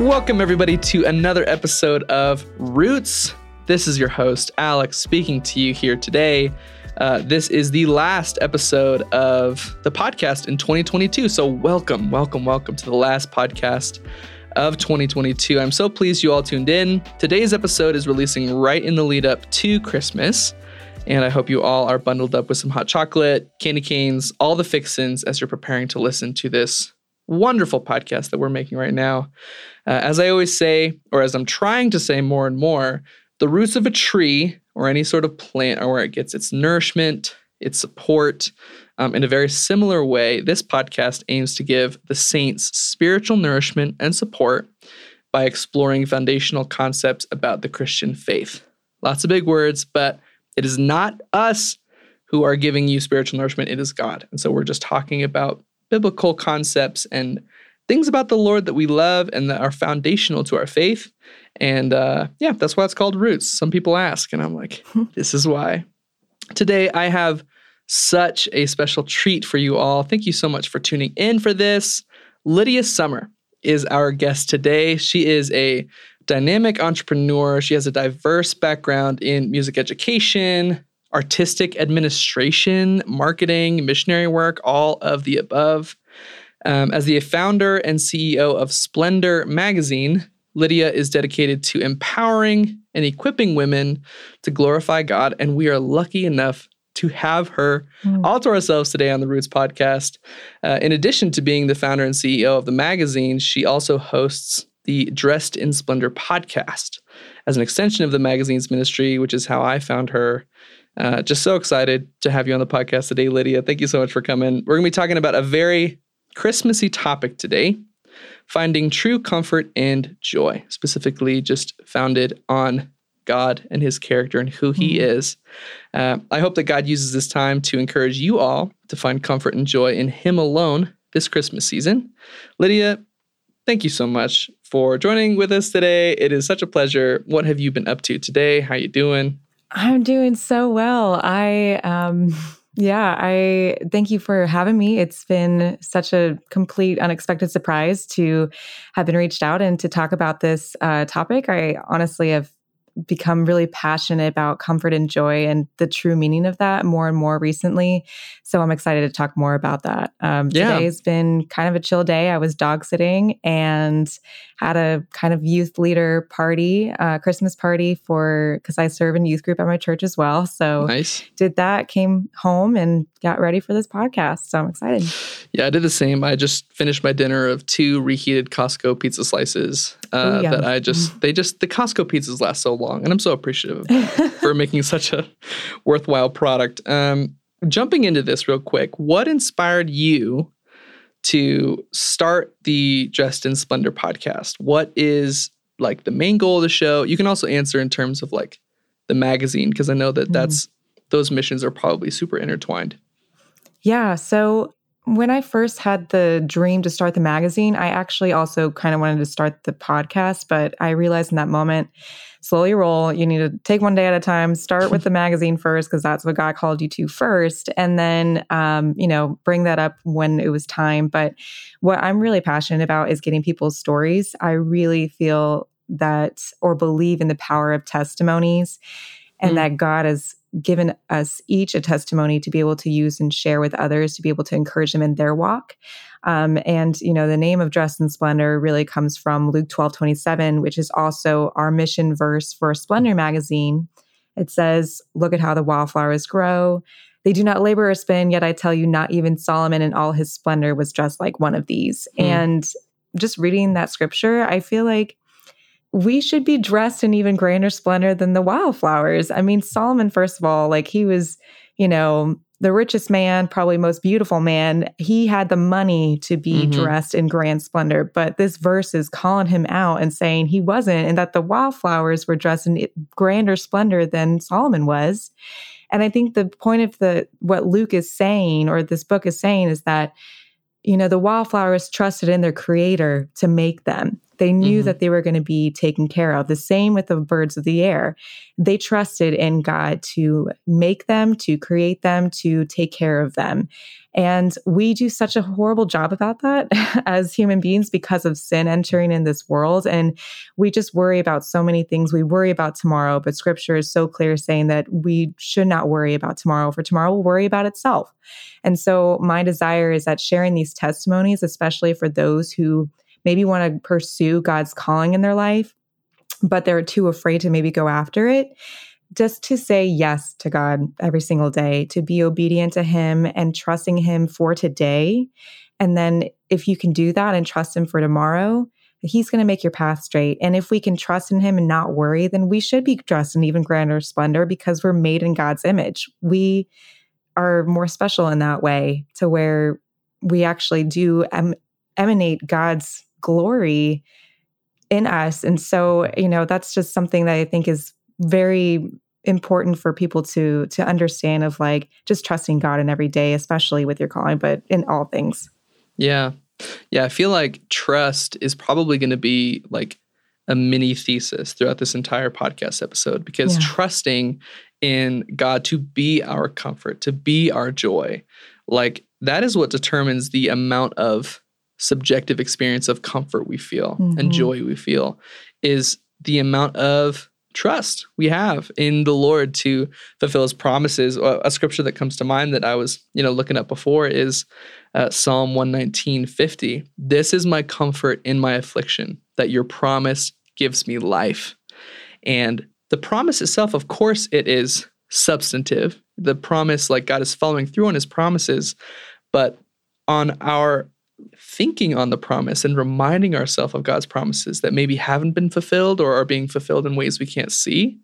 Welcome, everybody, to another episode of Roots. This is your host, Alex, speaking to you here today. Uh, this is the last episode of the podcast in 2022. So, welcome, welcome, welcome to the last podcast of 2022. I'm so pleased you all tuned in. Today's episode is releasing right in the lead up to Christmas. And I hope you all are bundled up with some hot chocolate, candy canes, all the fixins as you're preparing to listen to this wonderful podcast that we're making right now. Uh, as I always say, or as I'm trying to say more and more, the roots of a tree or any sort of plant are where it gets its nourishment, its support. Um, in a very similar way, this podcast aims to give the saints spiritual nourishment and support by exploring foundational concepts about the Christian faith. Lots of big words, but it is not us who are giving you spiritual nourishment, it is God. And so we're just talking about biblical concepts and things about the Lord that we love and that are foundational to our faith. And uh, yeah, that's why it's called Roots. Some people ask, and I'm like, this is why. Today, I have such a special treat for you all. Thank you so much for tuning in for this. Lydia Summer is our guest today. She is a dynamic entrepreneur. She has a diverse background in music education, artistic administration, marketing, missionary work, all of the above. Um, as the founder and CEO of Splendor Magazine, Lydia is dedicated to empowering and equipping women to glorify God, and we are lucky enough to have her mm. all to ourselves today on the Roots podcast. Uh, in addition to being the founder and CEO of the magazine, she also hosts the Dressed in Splendor podcast as an extension of the magazine's ministry, which is how I found her. Uh, just so excited to have you on the podcast today, Lydia. Thank you so much for coming. We're going to be talking about a very Christmassy topic today finding true comfort and joy, specifically just founded on God and his character and who he mm-hmm. is. Uh, I hope that God uses this time to encourage you all to find comfort and joy in him alone this Christmas season. Lydia, thank you so much for joining with us today. It is such a pleasure. What have you been up to today? How are you doing? I'm doing so well. I um yeah, I thank you for having me. It's been such a complete unexpected surprise to have been reached out and to talk about this uh, topic. I honestly have become really passionate about comfort and joy and the true meaning of that more and more recently. So I'm excited to talk more about that. Um, yeah. Today's been kind of a chill day. I was dog sitting and had a kind of youth leader party, uh, Christmas party for because I serve in youth group at my church as well. So nice. Did that, came home and got ready for this podcast. So I'm excited. Yeah, I did the same. I just finished my dinner of two reheated Costco pizza slices uh, Ooh, that I just they just the Costco pizzas last so long, and I'm so appreciative for making such a worthwhile product. Um, jumping into this real quick, what inspired you to start the Dressed in Splendor podcast? What is like the main goal of the show? You can also answer in terms of like the magazine because I know that mm. that's those missions are probably super intertwined. Yeah. So when I first had the dream to start the magazine, I actually also kind of wanted to start the podcast, but I realized in that moment, slowly roll. You need to take one day at a time. Start with the magazine first because that's what God called you to first, and then um, you know bring that up when it was time. But what I'm really passionate about is getting people's stories. I really feel that or believe in the power of testimonies, and mm. that God has given us each a testimony to be able to use and share with others to be able to encourage them in their walk. Um, and, you know, the name of Dressed in Splendor really comes from Luke 12 27, which is also our mission verse for Splendor magazine. It says, Look at how the wildflowers grow. They do not labor or spin, yet I tell you, not even Solomon in all his splendor was dressed like one of these. Mm. And just reading that scripture, I feel like we should be dressed in even grander splendor than the wildflowers. I mean, Solomon, first of all, like he was, you know, the richest man, probably most beautiful man. He had the money to be mm-hmm. dressed in grand splendor, but this verse is calling him out and saying he wasn't, and that the wildflowers were dressed in grander splendor than Solomon was. And I think the point of the what Luke is saying, or this book is saying, is that you know the wildflowers trusted in their creator to make them They knew mm-hmm. that they were going to be taken care of. The same with the birds of the air. They trusted in God to make them, to create them, to take care of them. And we do such a horrible job about that as human beings because of sin entering in this world. And we just worry about so many things. We worry about tomorrow, but scripture is so clear saying that we should not worry about tomorrow, for tomorrow will worry about itself. And so, my desire is that sharing these testimonies, especially for those who maybe want to pursue God's calling in their life, but they're too afraid to maybe go after it just to say yes to God every single day, to be obedient to Him and trusting Him for today. And then if you can do that and trust Him for tomorrow, He's going to make your path straight. And if we can trust in Him and not worry, then we should be dressed in even grander splendor because we're made in God's image. We are more special in that way to where we actually do em- emanate God's glory in us. And so, you know, that's just something that I think is very important for people to to understand of like just trusting God in every day, especially with your calling, but in all things. Yeah. Yeah, I feel like trust is probably going to be like a mini thesis throughout this entire podcast episode because yeah. trusting in God to be our comfort, to be our joy, like that is what determines the amount of subjective experience of comfort we feel mm-hmm. and joy we feel is the amount of trust we have in the Lord to fulfill his promises. A scripture that comes to mind that I was, you know, looking up before is uh, Psalm 119, 50. This is my comfort in my affliction, that your promise gives me life. And the promise itself, of course, it is substantive. The promise, like God is following through on his promises, but on our thinking on the promise and reminding ourselves of God's promises that maybe haven't been fulfilled or are being fulfilled in ways we can't see.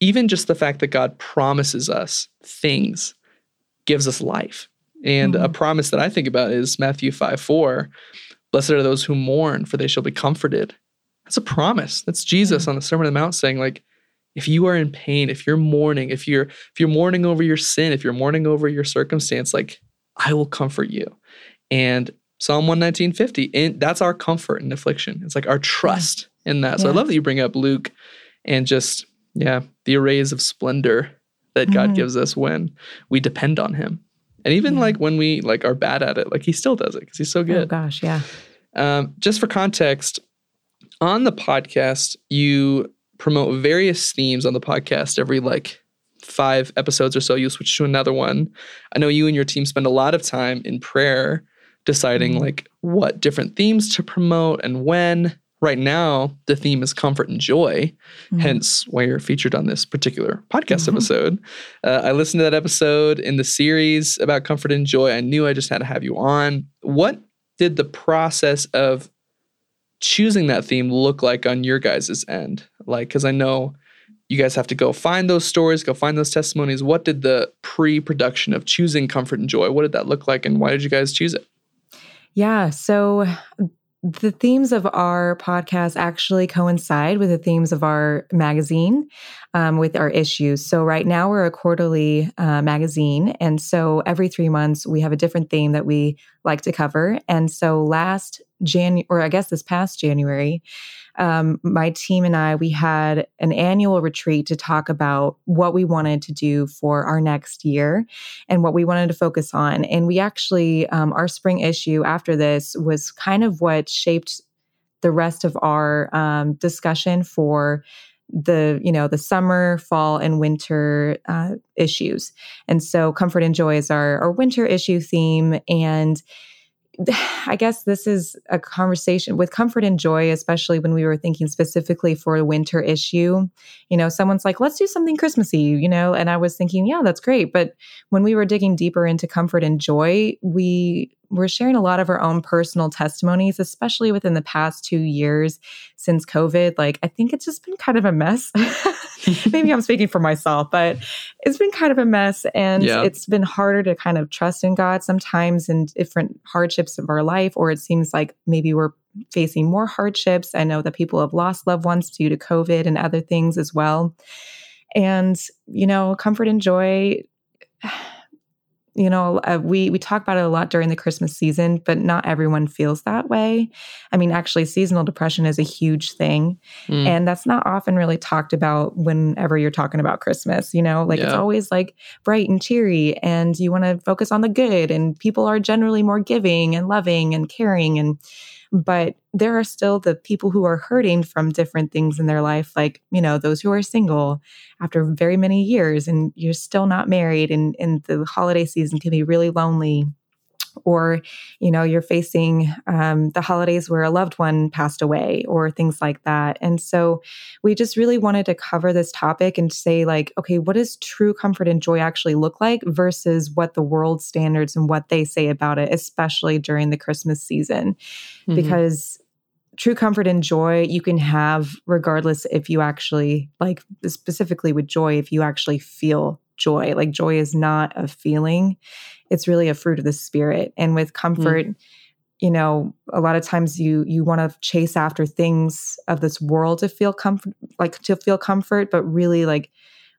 Even just the fact that God promises us things gives us life. And mm-hmm. a promise that I think about is Matthew 5 4. Blessed are those who mourn, for they shall be comforted. That's a promise. That's Jesus mm-hmm. on the Sermon on the Mount saying, like, if you are in pain, if you're mourning, if you're if you're mourning over your sin, if you're mourning over your circumstance, like I will comfort you. And Psalm 119.50. And that's our comfort in affliction. It's like our trust in that. So yeah. I love that you bring up Luke and just, yeah, the arrays of splendor that mm-hmm. God gives us when we depend on him. And even yeah. like when we like are bad at it, like he still does it because he's so good. Oh gosh, yeah. Um, just for context, on the podcast, you promote various themes on the podcast every like five episodes or so. You switch to another one. I know you and your team spend a lot of time in prayer deciding mm-hmm. like what different themes to promote and when. Right now, the theme is comfort and joy, mm-hmm. hence why you're featured on this particular podcast mm-hmm. episode. Uh, I listened to that episode in the series about comfort and joy. I knew I just had to have you on. What did the process of choosing that theme look like on your guys' end? Like, because I know you guys have to go find those stories, go find those testimonies. What did the pre production of choosing comfort and joy, what did that look like, and why did you guys choose it? Yeah. So the themes of our podcast actually coincide with the themes of our magazine, um, with our issues. So, right now we're a quarterly uh, magazine. And so, every three months, we have a different theme that we like to cover. And so, last January, or I guess this past January, um, my team and I, we had an annual retreat to talk about what we wanted to do for our next year and what we wanted to focus on. And we actually, um, our spring issue after this was kind of what shaped the rest of our um, discussion for the you know the summer fall and winter uh, issues and so comfort and joy is our, our winter issue theme and I guess this is a conversation with comfort and joy, especially when we were thinking specifically for a winter issue. You know, someone's like, let's do something Christmassy, you know, and I was thinking, yeah, that's great. But when we were digging deeper into comfort and joy, we were sharing a lot of our own personal testimonies, especially within the past two years since COVID. Like, I think it's just been kind of a mess. maybe I'm speaking for myself, but it's been kind of a mess. And yeah. it's been harder to kind of trust in God sometimes in different hardships of our life, or it seems like maybe we're facing more hardships. I know that people have lost loved ones due to COVID and other things as well. And, you know, comfort and joy you know uh, we we talk about it a lot during the christmas season but not everyone feels that way i mean actually seasonal depression is a huge thing mm. and that's not often really talked about whenever you're talking about christmas you know like yeah. it's always like bright and cheery and you want to focus on the good and people are generally more giving and loving and caring and but there are still the people who are hurting from different things in their life, like, you know, those who are single after very many years and you're still not married and, and the holiday season can be really lonely or you know you're facing um, the holidays where a loved one passed away or things like that. And so we just really wanted to cover this topic and say like okay what does true comfort and joy actually look like versus what the world standards and what they say about it especially during the christmas season? Mm-hmm. because true comfort and joy you can have regardless if you actually like specifically with joy if you actually feel joy. Like joy is not a feeling it's really a fruit of the spirit and with comfort mm. you know a lot of times you you want to chase after things of this world to feel comfort like to feel comfort but really like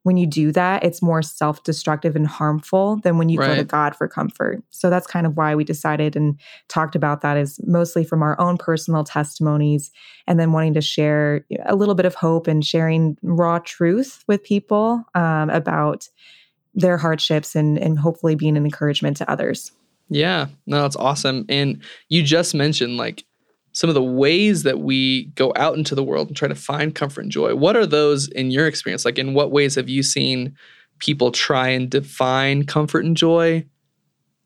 when you do that it's more self-destructive and harmful than when you right. go to god for comfort so that's kind of why we decided and talked about that is mostly from our own personal testimonies and then wanting to share a little bit of hope and sharing raw truth with people um, about their hardships and and hopefully being an encouragement to others. Yeah, no, that's awesome. And you just mentioned like some of the ways that we go out into the world and try to find comfort and joy. What are those in your experience? Like, in what ways have you seen people try and define comfort and joy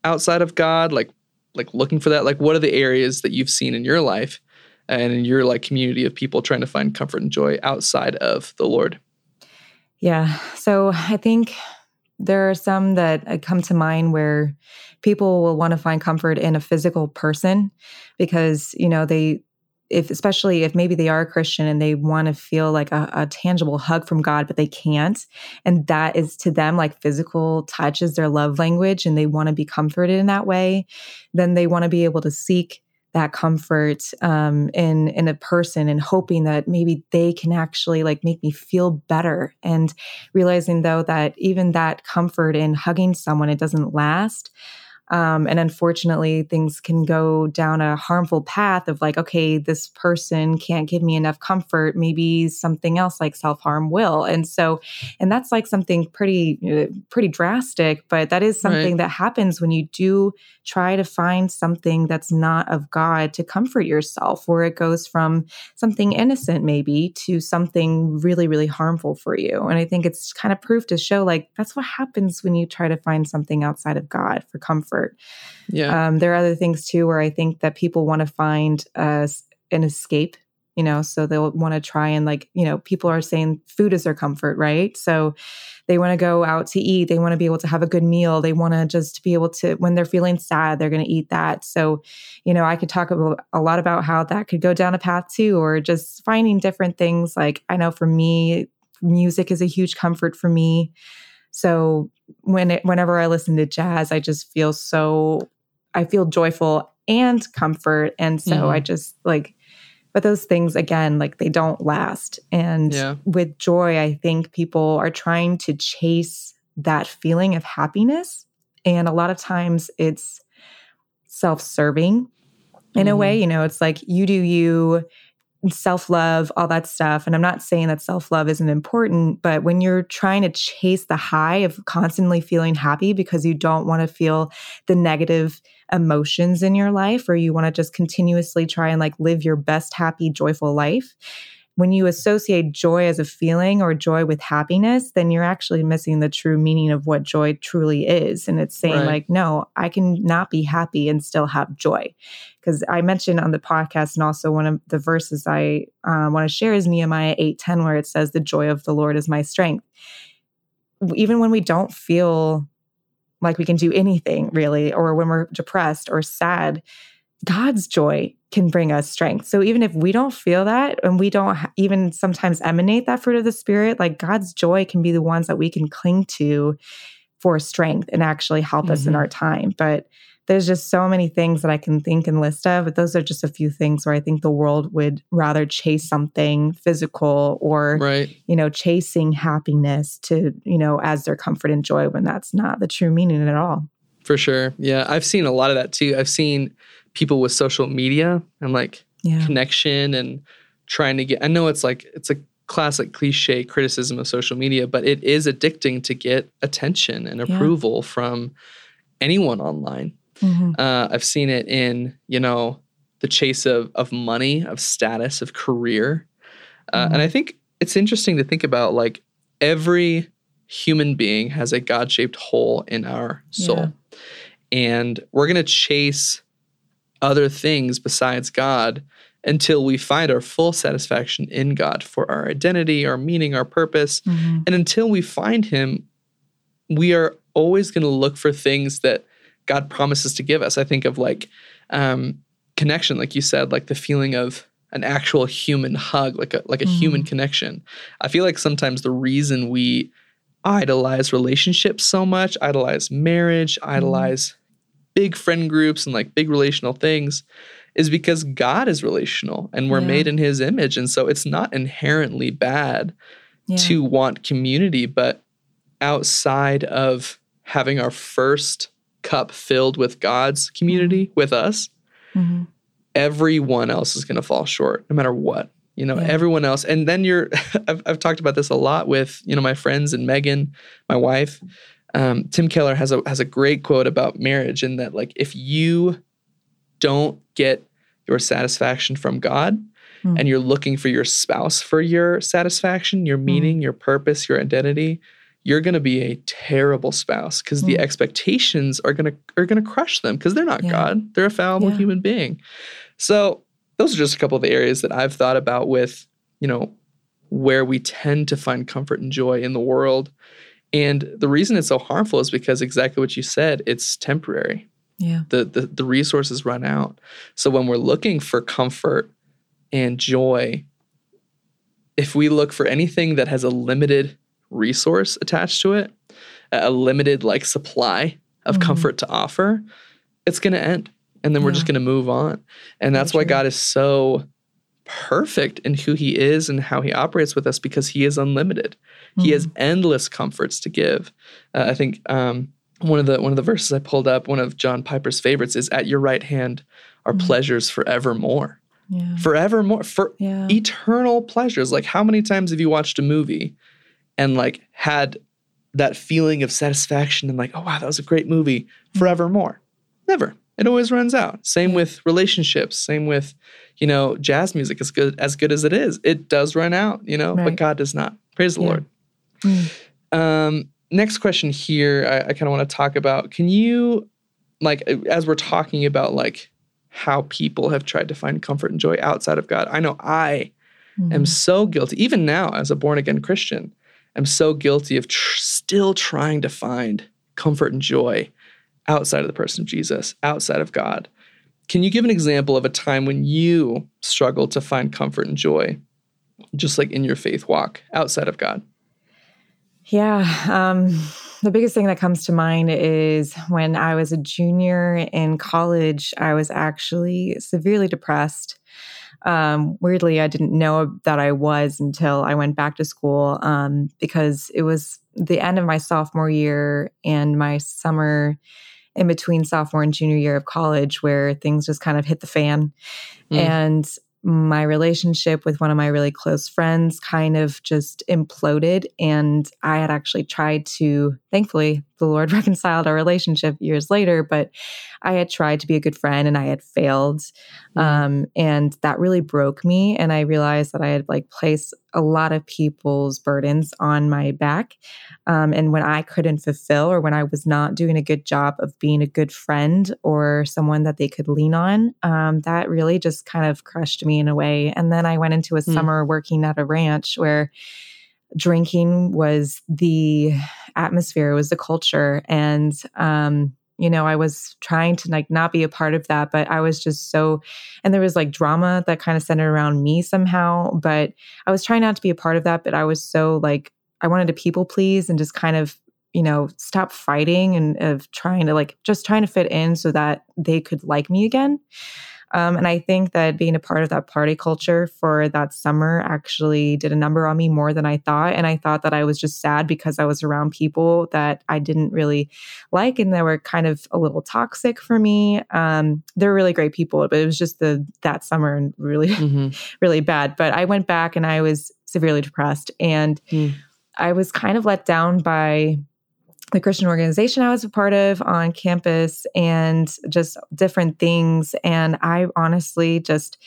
outside of God? Like, like looking for that. Like, what are the areas that you've seen in your life and in your like community of people trying to find comfort and joy outside of the Lord? Yeah. So I think there are some that uh, come to mind where people will want to find comfort in a physical person because, you know, they, if especially if maybe they are a Christian and they want to feel like a, a, tangible hug from God, but they can't. And that is to them like physical touch is their love language and they want to be comforted in that way, then they want to be able to seek that comfort um, in in a person and hoping that maybe they can actually like make me feel better. And realizing though that even that comfort in hugging someone it doesn't last um, and unfortunately, things can go down a harmful path of like, okay, this person can't give me enough comfort. Maybe something else like self harm will. And so, and that's like something pretty, uh, pretty drastic, but that is something right. that happens when you do try to find something that's not of God to comfort yourself, where it goes from something innocent maybe to something really, really harmful for you. And I think it's kind of proof to show like that's what happens when you try to find something outside of God for comfort comfort. Yeah. Um, there are other things too where I think that people want to find uh, an escape you know so they'll want to try and like you know people are saying food is their comfort right so they want to go out to eat they want to be able to have a good meal they want to just be able to when they're feeling sad they're going to eat that so you know i could talk about, a lot about how that could go down a path too or just finding different things like i know for me music is a huge comfort for me so when it, whenever I listen to jazz, I just feel so I feel joyful and comfort, and so mm-hmm. I just like. But those things again, like they don't last. And yeah. with joy, I think people are trying to chase that feeling of happiness, and a lot of times it's self-serving in mm-hmm. a way. You know, it's like you do you self love, all that stuff. And I'm not saying that self love isn't important, but when you're trying to chase the high of constantly feeling happy because you don't want to feel the negative emotions in your life, or you want to just continuously try and like live your best, happy, joyful life, when you associate joy as a feeling or joy with happiness, then you're actually missing the true meaning of what joy truly is. And it's saying, right. like, no, I can not be happy and still have joy. Because I mentioned on the podcast, and also one of the verses I uh, want to share is Nehemiah 8 10, where it says, The joy of the Lord is my strength. Even when we don't feel like we can do anything really, or when we're depressed or sad, God's joy can bring us strength. So even if we don't feel that and we don't even sometimes emanate that fruit of the spirit, like God's joy can be the ones that we can cling to for strength and actually help mm-hmm. us in mm-hmm. our time. But there's just so many things that I can think and list of, but those are just a few things where I think the world would rather chase something physical or right. you know chasing happiness to, you know, as their comfort and joy when that's not the true meaning at all. For sure. Yeah. I've seen a lot of that too. I've seen people with social media and like Yeah. connection and trying to get I know it's like it's a classic cliche criticism of social media, but it is addicting to get attention and Yeah. approval from anyone online. Mhm. Uh, I've seen it in, you know, the chase of of money, of status, of career. Uh, And I think it's interesting to think about like every human being has a God shaped hole in our soul. And we're going to chase other things besides God until we find our full satisfaction in God for our identity, our meaning, our purpose. Mhm. And until we find Him, we are always going to look for things that God promises to give us. I think of like um, connection, like you said, like the feeling of an actual human hug, like a like a human connection. I feel like sometimes the reason we idolize relationships so much, idolize marriage, idolize big friend groups and like big relational things is because God is relational and we're Yeah. made in his image. And so it's not inherently bad Yeah. to want community, but outside of having our first cup filled with God's community with us, Mhm. everyone else is going to fall short no matter what. You know, Yeah. everyone else. And then you're, I've, I've talked about this a lot with, you know, my friends and Megan, my wife. Um, Tim Keller has a, has a great quote about marriage in that, like, if you don't get your satisfaction from God, Mm. and you're looking for your spouse for your satisfaction, your meaning, your purpose, your identity, you're going to be a terrible spouse because the Mm. expectations are going to are going to crush them because they're not Yeah. God. They're a fallible Yeah. human being. So, those are just a couple of the areas that I've thought about with, you know, where we tend to find comfort and joy in the world. And the reason it's so harmful is because exactly what you said, it's temporary Yeah. the, the the resources run out. So when we're looking for comfort and joy, if we look for anything that has a limited resource attached to it, a limited like supply of Mhm. comfort to offer, it's going to end. And then we're just going to move on. And that's why true. God is so perfect in who he is and how he operates with us because he is unlimited. He has endless comforts to give. Uh, I think um, one of the one of the verses I pulled up, one of John Piper's favorites, is "At your right hand are Mhm. pleasures forevermore, Yeah. forevermore, for Yeah. eternal pleasures." Like, how many times have you watched a movie and like had that feeling of satisfaction and like, "Oh wow, that was a great movie," forevermore? Never. It always runs out. Same Yeah. with relationships. Same with, you know, jazz music. As good as good as it is, it does run out. You know, but God does not. Praise the. Lord. Mm. Um, next question here, I, I kind of want to talk about. Can you, like, as we're talking about like how people have tried to find comfort and joy outside of God? I know I am Mhm. so guilty, even now as a born again Christian, I'm so guilty of tr- still trying to find comfort and joy outside of the person of Jesus, outside of God. Can you give an example of a time when you struggled to find comfort and joy, just like in your faith walk outside of God? Yeah. Um, the biggest thing that comes to mind is when I was a junior in college, I was actually severely depressed. Um, weirdly, I didn't know that I was until I went back to school um, because it was the end of my sophomore year and my summer in between sophomore and junior year of college where things just kind of hit the fan. Mm. And my relationship with one of my really close friends kind of just imploded. And I had actually tried to, thankfully, the Lord reconciled our relationship years later, but I had tried to be a good friend and I had failed. Mm. Um, and that really broke me. And I realized that I had like placed a lot of people's burdens on my back. Um, and when I couldn't fulfill or when I was not doing a good job of being a good friend or someone that they could lean on, um, that really just kind of crushed me in a way. And then I went into a Hmm. summer working at a ranch where drinking was the atmosphere, it was the culture. And, um, you know, I was trying to like not be a part of that, but I was just so, and there was like drama that kind of centered around me somehow. But I was trying not to be a part of that, but I was so like, I wanted to people please and just kind of, you know, stop fighting and of trying to like just trying to fit in so that they could like me again. Um, and I think that being a part of that party culture for that summer actually did a number on me more than I thought. And I thought that I was just sad because I was around people that I didn't really like and they were kind of a little toxic for me. Um, they're really great people, but it was just the that summer and really, mm-hmm. really bad. But I went back and I was severely depressed and mm. I was kind of let down by the Christian organization I was a part of on campus and just different things. And I honestly just,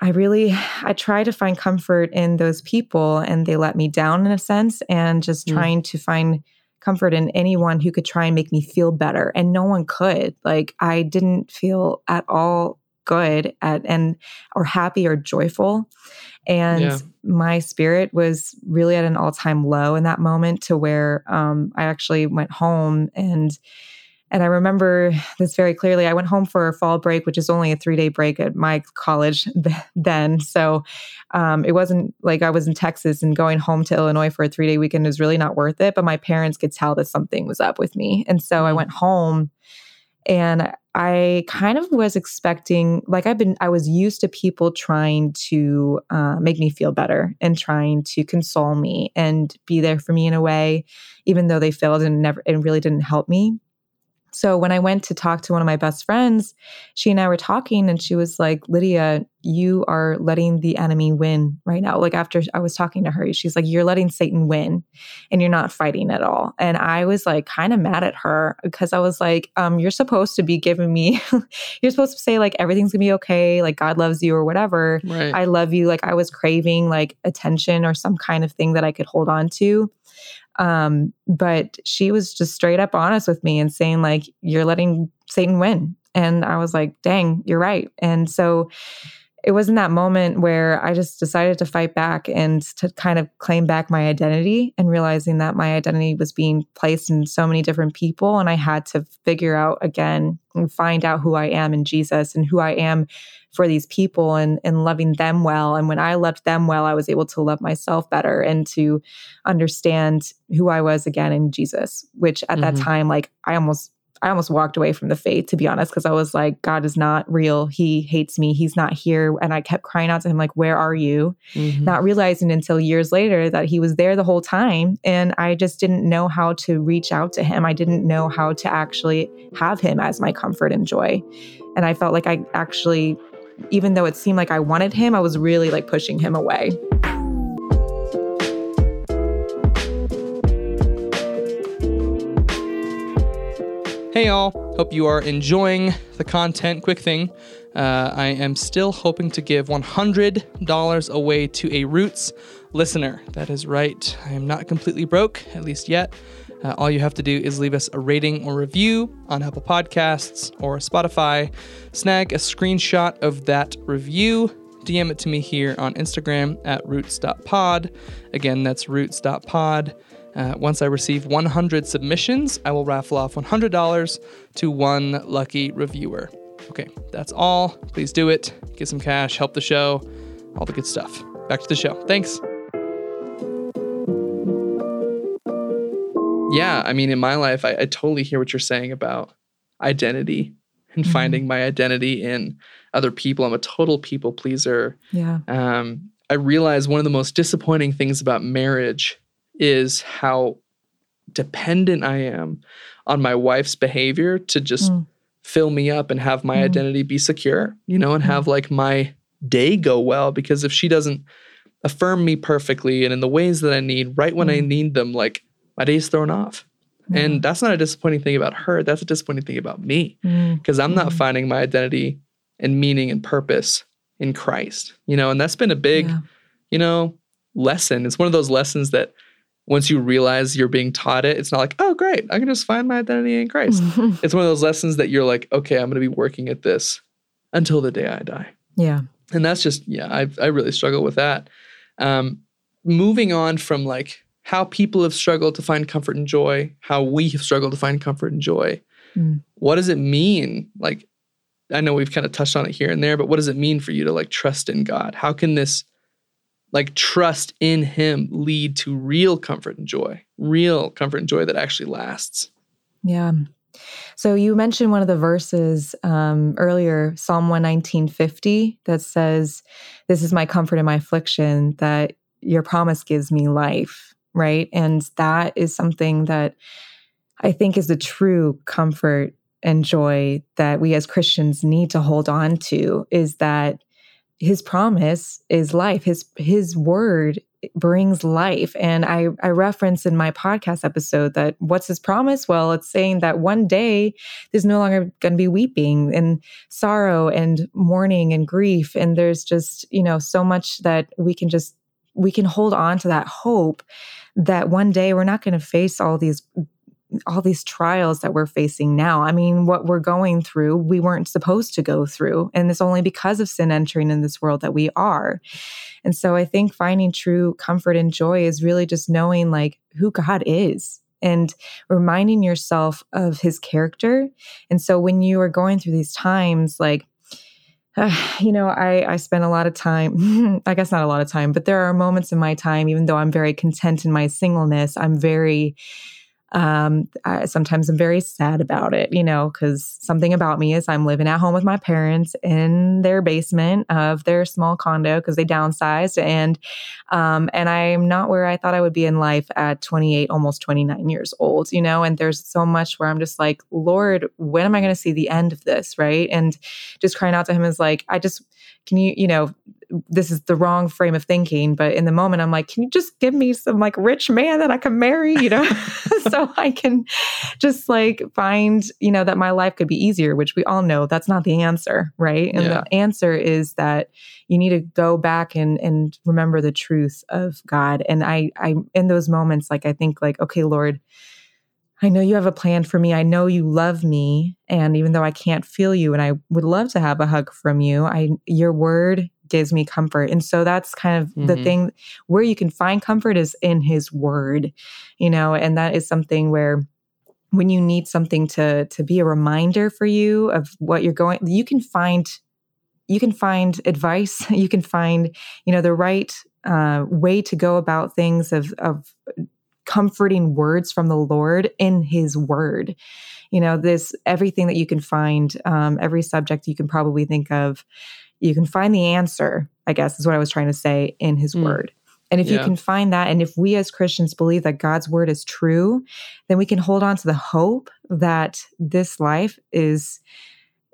I really, I try to find comfort in those people and they let me down in a sense and just mm. trying to find comfort in anyone who could try and make me feel better. And no one could. Like, I didn't feel at all good at and or happy or joyful and yeah. my spirit was really at an all-time low in that moment to where um, i actually went home and and i remember this very clearly i went home for a fall break which is only a three day break at my college then so um, it wasn't like i was in texas and going home to illinois for a three day weekend was really not worth it but my parents could tell that something was up with me and so i mm. went home and I kind of was expecting, like, I've been, I was used to people trying to uh, make me feel better and trying to console me and be there for me in a way, even though they failed and never, and really didn't help me. So when I went to talk to one of my best friends, she and I were talking and she was like, Lydia, you are letting the enemy win right now. Like after I was talking to her, she's like, You're letting Satan win and you're not fighting at all. And I was like kind of mad at her because I was like, um, you're supposed to be giving me, you're supposed to say like everything's gonna be okay, like God loves you or whatever. Right. I love you. Like I was craving like attention or some kind of thing that I could hold on to. Um, but she was just straight up honest with me and saying, like, you're letting Satan win. And I was like, dang, you're right. And so it was in that moment where I just decided to fight back and to kind of claim back my identity and realizing that my identity was being placed in so many different people. And I had to figure out again and find out who I am in Jesus and who I am for these people and, and loving them well. And when I loved them well, I was able to love myself better and to understand who I was again in Jesus, which at mm-hmm. that time, like I almost I almost walked away from the faith, to be honest, because I was like, God is not real. He hates me. He's not here. And I kept crying out to him, like, where are you? Mm-hmm. Not realizing until years later that he was there the whole time. And I just didn't know how to reach out to him. I didn't know how to actually have him as my comfort and joy. And I felt like I actually, even though it seemed like I wanted him, I was really like pushing him away. Hey, y'all. Hope you are enjoying the content. Quick thing uh, I am still hoping to give $100 away to a Roots listener. That is right. I am not completely broke, at least yet. Uh, all you have to do is leave us a rating or review on Apple Podcasts or Spotify. Snag a screenshot of that review. DM it to me here on Instagram at roots.pod. Again, that's roots.pod. Uh, once I receive 100 submissions, I will raffle off $100 to one lucky reviewer. Okay, that's all. Please do it. Get some cash, help the show, all the good stuff. Back to the show. Thanks. Yeah, I mean, in my life, I, I totally hear what you're saying about identity and mm-hmm. finding my identity in other people. I'm a total people pleaser. Yeah. Um, I realize one of the most disappointing things about marriage is how dependent I am on my wife's behavior to just mm. fill me up and have my mm. identity be secure, you know, and mm. have like my day go well. Because if she doesn't affirm me perfectly and in the ways that I need, right when I mm. need them, like my day's thrown off. And that's not a disappointing thing about her. That's a disappointing thing about me because mm. I'm not mm. finding my identity and meaning and purpose in Christ, you know, and that's been a big, yeah. you know, lesson. It's one of those lessons that once you realize you're being taught it, it's not like, oh, great, I can just find my identity in Christ. it's one of those lessons that you're like, okay, I'm going to be working at this until the day I die. Yeah. And that's just, yeah, I, I really struggle with that. Um, moving on from like how people have struggled to find comfort and joy, how we have struggled to find comfort and joy. Mm. What does it mean? Like, I know we've kind of touched on it here and there, but what does it mean for you to like trust in God? How can this like trust in him lead to real comfort and joy, real comfort and joy that actually lasts. Yeah. So you mentioned one of the verses um, earlier, Psalm 119.50, that says, This is my comfort in my affliction, that your promise gives me life, right? And that is something that I think is the true comfort and joy that we as Christians need to hold on to is that his promise is life. His his word brings life. And I, I reference in my podcast episode that what's his promise? Well, it's saying that one day there's no longer going to be weeping and sorrow and mourning and grief. And there's just, you know, so much that we can just, we can hold on to that hope that one day we're not going to face all these all these trials that we're facing now. I mean, what we're going through, we weren't supposed to go through. And it's only because of sin entering in this world that we are. And so I think finding true comfort and joy is really just knowing like who God is and reminding yourself of his character. And so when you are going through these times, like, uh, you know, I, I spend a lot of time, I guess not a lot of time, but there are moments in my time, even though I'm very content in my singleness, I'm very um, I, sometimes I'm very sad about it, you know, because something about me is I'm living at home with my parents in their basement of their small condo because they downsized, and um, and I'm not where I thought I would be in life at 28, almost 29 years old, you know. And there's so much where I'm just like, Lord, when am I going to see the end of this, right? And just crying out to Him is like, I just can you, you know, this is the wrong frame of thinking, but in the moment, I'm like, can you just give me some like rich man that I can marry, you know, so I can just like find, you know, that my life could be easier, which we all know that's not the answer, right? And yeah. the answer is that you need to go back and and remember the truth of God. And I, I in those moments, like I think, like, okay, Lord. I know you have a plan for me. I know you love me. And even though I can't feel you and I would love to have a hug from you, I your word gives me comfort. And so that's kind of mm-hmm. the thing where you can find comfort is in his word, you know, and that is something where when you need something to to be a reminder for you of what you're going you can find you can find advice you can find you know the right uh, way to go about things of of comforting words from the lord in his word you know this everything that you can find um, every subject you can probably think of you can find the answer, I guess is what I was trying to say in his mm. word. And if yeah. you can find that, and if we as Christians believe that God's word is true, then we can hold on to the hope that this life is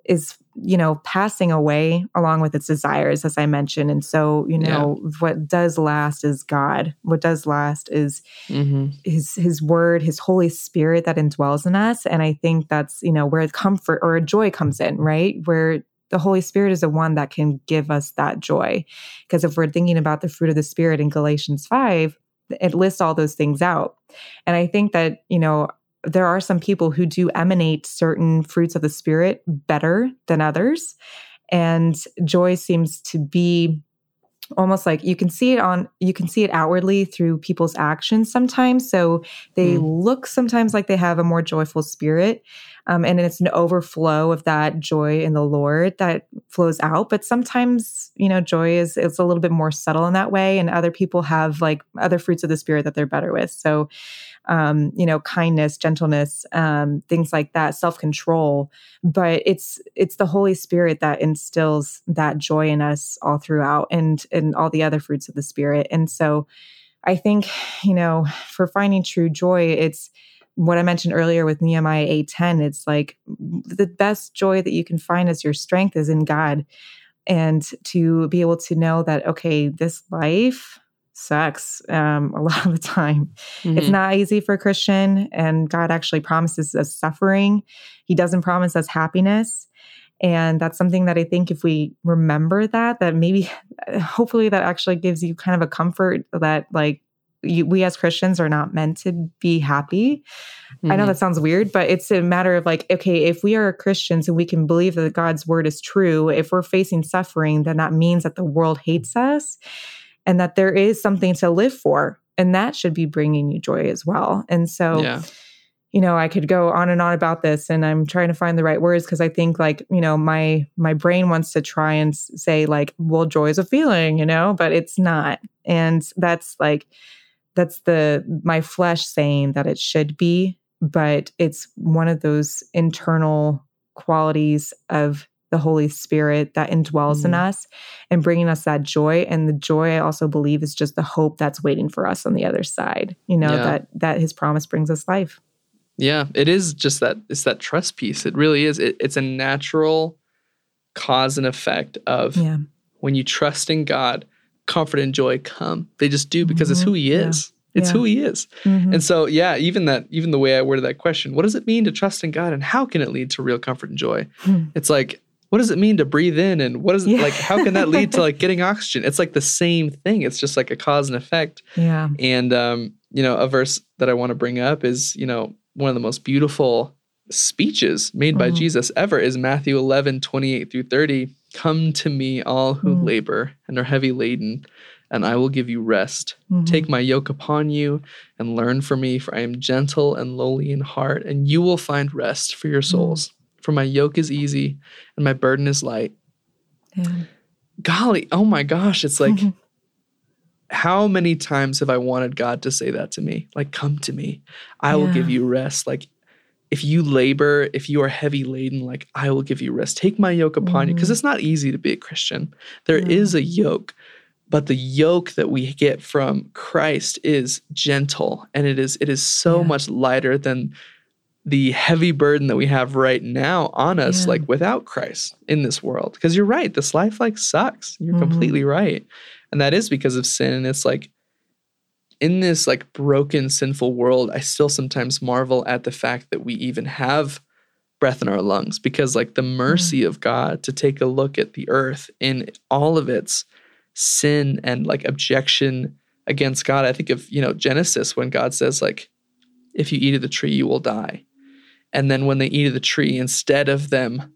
is you know passing away along with its desires as i mentioned and so you know yeah. what does last is god what does last is mm-hmm. his his word his holy spirit that indwells in us and i think that's you know where a comfort or joy comes in right where the Holy Spirit is the one that can give us that joy. Because if we're thinking about the fruit of the Spirit in Galatians 5, it lists all those things out. And I think that, you know, there are some people who do emanate certain fruits of the Spirit better than others. And joy seems to be almost like you can see it on you can see it outwardly through people's actions sometimes so they mm. look sometimes like they have a more joyful spirit um, and it's an overflow of that joy in the Lord that flows out. But sometimes, you know, joy is it's a little bit more subtle in that way, and other people have like other fruits of the spirit that they're better with. So, um, you know, kindness, gentleness, um, things like that, self control. But it's it's the Holy Spirit that instills that joy in us all throughout, and and all the other fruits of the Spirit. And so, I think you know, for finding true joy, it's what I mentioned earlier with Nehemiah 8:10, it's like the best joy that you can find as your strength is in God. And to be able to know that, okay, this life sucks um, a lot of the time. Mm-hmm. It's not easy for a Christian, and God actually promises us suffering. He doesn't promise us happiness. And that's something that I think if we remember that, that maybe hopefully that actually gives you kind of a comfort that, like, you, we as Christians are not meant to be happy. Mm-hmm. I know mm-hmm. that sounds weird, but it's a matter of like, okay, if we are Christians and we can believe that God's word is true, if we're facing suffering, then that means that the world hates us and that there is something to live for. And that should be bringing you joy as well. And so, yeah. you know, I could go on and on about this and I'm trying to find the right words because I think like, you know, my my brain wants to try and say like, well, joy is a feeling, you know, but it's not. And that's like that's the my flesh saying that it should be but it's one of those internal qualities of the Holy Spirit that indwells mm. in us and bringing us that joy. And the joy, I also believe, is just the hope that's waiting for us on the other side. You know yeah. that that His promise brings us life. Yeah, it is just that it's that trust piece. It really is. It, it's a natural cause and effect of yeah. when you trust in God, comfort and joy come. They just do because mm-hmm. it's who He is. Yeah. It's yeah. who he is. Mm-hmm. And so, yeah, even that, even the way I worded that question, what does it mean to trust in God and how can it lead to real comfort and joy? Hmm. It's like, what does it mean to breathe in and what is yeah. like how can that lead to like getting oxygen it's like the same thing it's just like a cause and effect yeah and um you know a verse that i want to bring up is you know one of the most beautiful speeches made by mm. jesus ever is matthew 11 28 through 30 come to me all who mm. labor and are heavy laden and I will give you rest. Mm-hmm. Take my yoke upon you and learn from me, for I am gentle and lowly in heart, and you will find rest for your mm. souls. Mm for my yoke is easy and my burden is light. Yeah. Golly, oh my gosh, it's like how many times have I wanted God to say that to me? Like, come to me. I yeah. will give you rest. Like, if you labor, if you are heavy laden, like, I will give you rest. Take my yoke upon mm. you. Because mm-hmm. it's not easy to be a Christian. There yeah. is a yoke, but the yoke that we get from Christ is gentle and it is it is so yeah. much lighter than the heavy burden that we have right now on us yeah. like without Christ in this world because you're right this life like sucks you're mm-hmm. completely right and that is because of sin and it's like in this like broken sinful world I still sometimes marvel at the fact that we even have breath in our lungs because like the mercy mm-hmm. of God to take a look at the earth in all of its sin and like objection against God I think of you know Genesis when God says like if you eat of the tree you will die and then when they eat of the tree, instead of them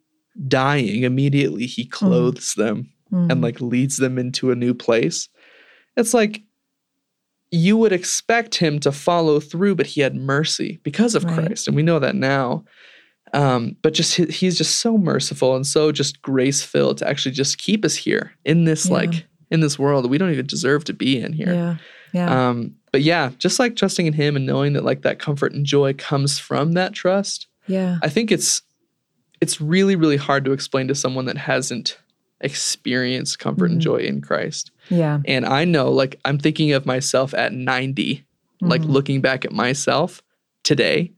dying immediately, he clothes mm. them mm. and like leads them into a new place. It's like you would expect him to follow through, but he had mercy because of right. Christ. And we know that now. Um, but just he's just so merciful and so just grace filled to actually just keep us here in this yeah. like in this world that we don't even deserve to be in here. Yeah. Yeah. Um, but yeah, just like trusting in him and knowing that like that comfort and joy comes from that trust. Yeah. I think it's it's really really hard to explain to someone that hasn't experienced comfort mm-hmm. and joy in Christ. Yeah. And I know like I'm thinking of myself at 90, mm-hmm. like looking back at myself today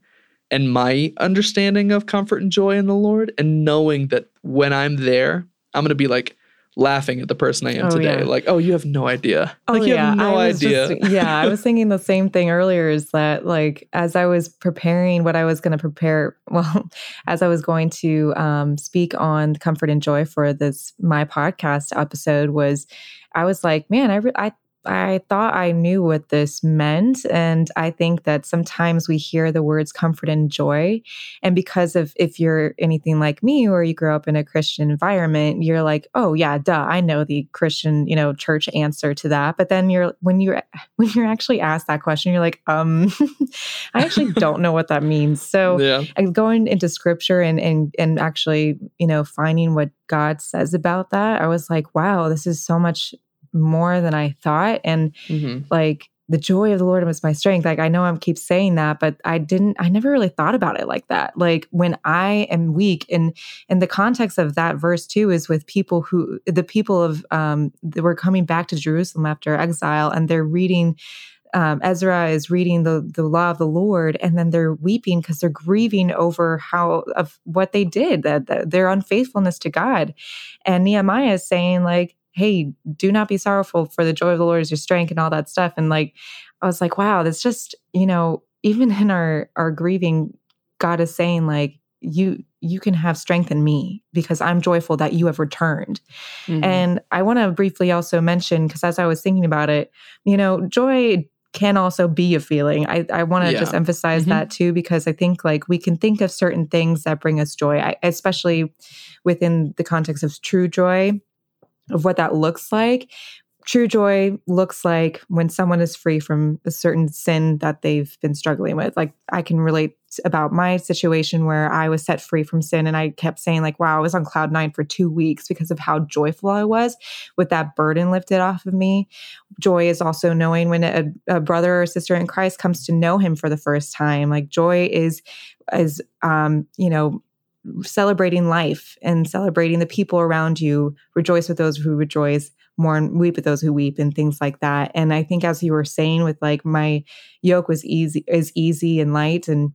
and my understanding of comfort and joy in the Lord and knowing that when I'm there, I'm going to be like laughing at the person I am oh, today. Yeah. Like, oh, you have no idea. Oh, like, you yeah. have no idea. Just, yeah, I was thinking the same thing earlier is that, like, as I was preparing what I was going to prepare, well, as I was going to um, speak on comfort and joy for this, my podcast episode, was I was like, man, I, re- I I thought I knew what this meant. And I think that sometimes we hear the words comfort and joy. And because of if you're anything like me or you grow up in a Christian environment, you're like, oh yeah, duh, I know the Christian, you know, church answer to that. But then you're when you're when you're actually asked that question, you're like, um, I actually don't know what that means. So yeah. going into scripture and and and actually, you know, finding what God says about that, I was like, wow, this is so much more than I thought. And mm-hmm. like the joy of the Lord was my strength. Like I know I keep saying that, but I didn't, I never really thought about it like that. Like when I am weak and in the context of that verse too is with people who the people of um that were coming back to Jerusalem after exile and they're reading um, Ezra is reading the the law of the Lord, and then they're weeping because they're grieving over how of what they did, that, that, their unfaithfulness to God. And Nehemiah is saying like, hey, do not be sorrowful, for the joy of the Lord is your strength, and all that stuff. And like, I was like, wow, that's just, you know, even in our our grieving, God is saying, like, you you can have strength in me because I'm joyful that you have returned. Mm-hmm. And I want to briefly also mention, because as I was thinking about it, you know, joy can also be a feeling. I, I want to yeah. just emphasize mm-hmm. that too, because I think like we can think of certain things that bring us joy, I, especially within the context of true joy of what that looks like true joy looks like when someone is free from a certain sin that they've been struggling with. Like I can relate about my situation where I was set free from sin and I kept saying like wow I was on cloud 9 for 2 weeks because of how joyful I was with that burden lifted off of me. Joy is also knowing when a, a brother or sister in Christ comes to know him for the first time. Like joy is is um you know celebrating life and celebrating the people around you. Rejoice with those who rejoice mourn weep with those who weep and things like that. And i think as you were saying with like my yoke was easy is easy and light and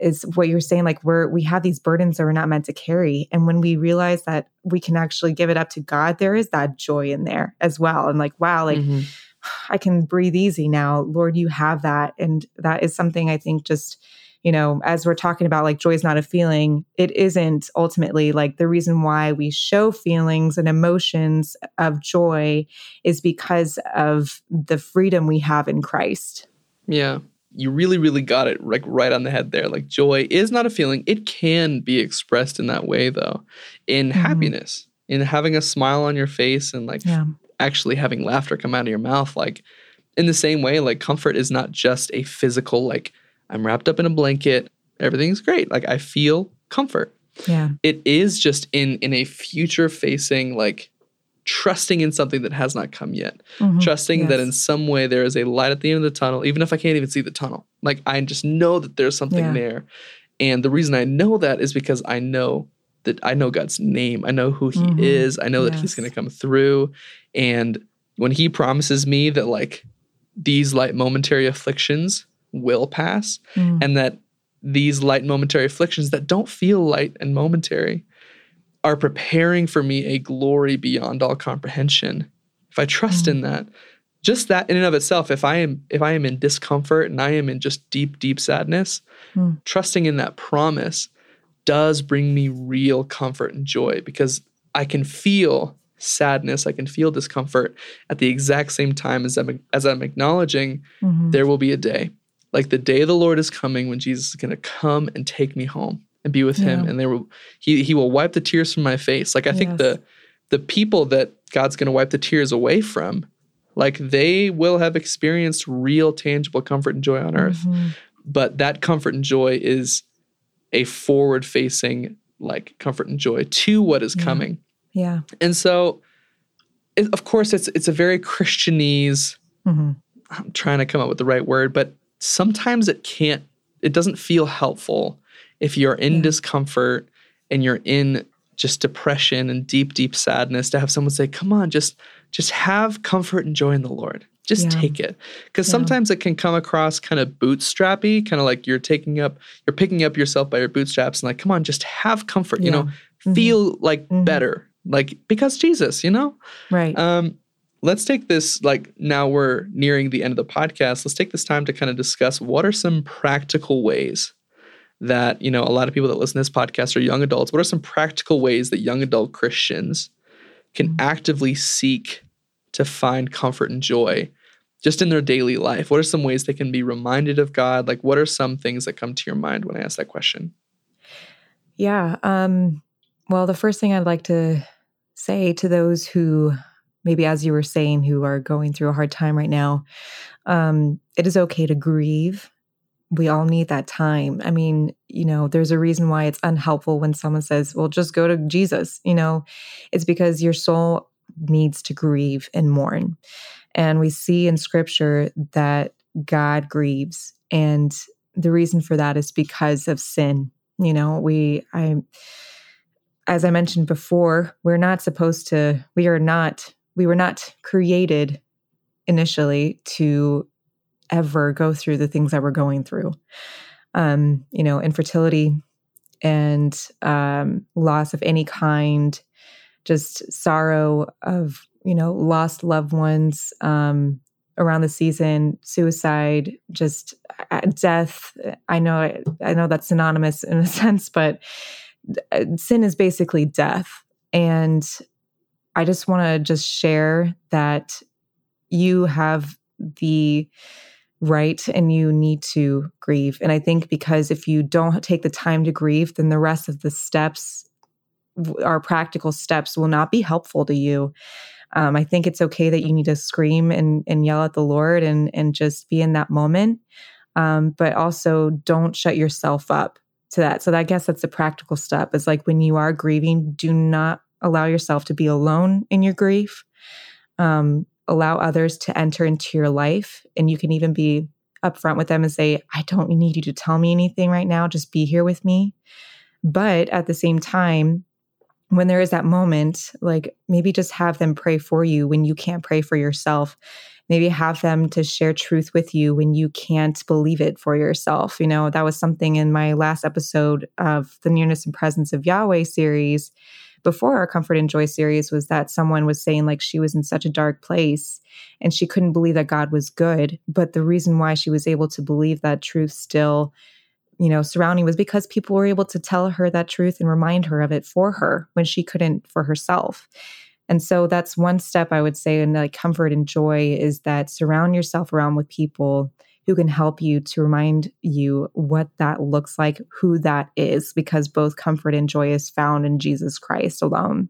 is what you're saying like we're we have these burdens that we're not meant to carry. And when we realize that we can actually give it up to god there is that joy in there as well. And like wow like mm-hmm. i can breathe easy now. Lord you have that. And that is something i think just you know, as we're talking about like joy is not a feeling, it isn't ultimately like the reason why we show feelings and emotions of joy is because of the freedom we have in Christ. Yeah. You really, really got it like right on the head there. Like joy is not a feeling. It can be expressed in that way though, in mm-hmm. happiness, in having a smile on your face and like yeah. actually having laughter come out of your mouth. Like in the same way, like comfort is not just a physical like I'm wrapped up in a blanket. Everything's great. Like I feel comfort. Yeah. It is just in in a future facing like trusting in something that has not come yet. Mm-hmm. Trusting yes. that in some way there is a light at the end of the tunnel, even if I can't even see the tunnel. Like I just know that there's something yeah. there. And the reason I know that is because I know that I know God's name. I know who he mm-hmm. is. I know yes. that he's going to come through. And when he promises me that like these light momentary afflictions will pass mm. and that these light momentary afflictions that don't feel light and momentary are preparing for me a glory beyond all comprehension if i trust mm. in that just that in and of itself if i am if i am in discomfort and i am in just deep deep sadness mm. trusting in that promise does bring me real comfort and joy because i can feel sadness i can feel discomfort at the exact same time as i'm as i'm acknowledging mm-hmm. there will be a day like the day of the Lord is coming when Jesus is going to come and take me home and be with yeah. him and there will he he will wipe the tears from my face. Like I yes. think the the people that God's going to wipe the tears away from like they will have experienced real tangible comfort and joy on earth. Mm-hmm. But that comfort and joy is a forward facing like comfort and joy to what is yeah. coming. Yeah. And so it, of course it's it's a very Christianese mm-hmm. I'm trying to come up with the right word, but sometimes it can't, it doesn't feel helpful if you're in yeah. discomfort and you're in just depression and deep, deep sadness to have someone say, come on, just, just have comfort and joy in the Lord. Just yeah. take it. Because yeah. sometimes it can come across kind of bootstrappy, kind of like you're taking up, you're picking up yourself by your bootstraps and like, come on, just have comfort, you know, mm-hmm. feel like mm-hmm. better. Like because Jesus, you know? Right. Um, let's take this like now we're nearing the end of the podcast let's take this time to kind of discuss what are some practical ways that you know a lot of people that listen to this podcast are young adults what are some practical ways that young adult christians can mm-hmm. actively seek to find comfort and joy just in their daily life? What are some ways they can be reminded of god? Like what are some things that come to your mind when i ask that question? Yeah um well the first thing i'd like to say to those who maybe as you were saying, who are going through a hard time right now, um, it is okay to grieve. We all need that time. I mean, you know, there's a reason why it's unhelpful when someone says, well, just go to Jesus. You know, it's because your soul needs to grieve and mourn. And we see in scripture that God grieves. And the reason for that is because of sin. You know, we, I, as I mentioned before, we're not supposed to, we are not we were not created initially to ever go through the things that we're going through. Um, you know, infertility and um, loss of any kind, just sorrow of, you know, lost loved ones um, around the season, suicide, just uh, death. I know, I know that's synonymous in a sense, but uh, sin is basically death. And I just want to just share that you have the right and you need to grieve. And I think because if you don't take the time to grieve, then the rest of the steps our practical steps will not be helpful to you. Um, I think it's okay that you need to scream and, and yell at the Lord and, and just be in that moment. Um, but also don't shut yourself up to that. So I guess that's a practical step is like when you are grieving, do not allow yourself to be alone in your grief. Um, allow others to enter into your life. And you can even be upfront with them and say, I don't need you to tell me anything right now. Just be here with me. But at the same time, when there is that moment, like maybe just have them pray for you when you can't pray for yourself. Maybe have them to share truth with you when you can't believe it for yourself. You know, that was something in my last episode of the Nearness and Presence of Yahweh series before our Comfort and Joy series was that someone was saying like she was in such a dark place and she couldn't believe that God was good. But the reason why she was able to believe that truth still you know, surrounding was because people were able to tell her that truth and remind her of it for her when she couldn't for herself. And so that's one step I would say in like comfort and joy is that surround yourself around with people who can help you to remind you what that looks like, who that is, because both comfort and joy is found in Jesus Christ alone.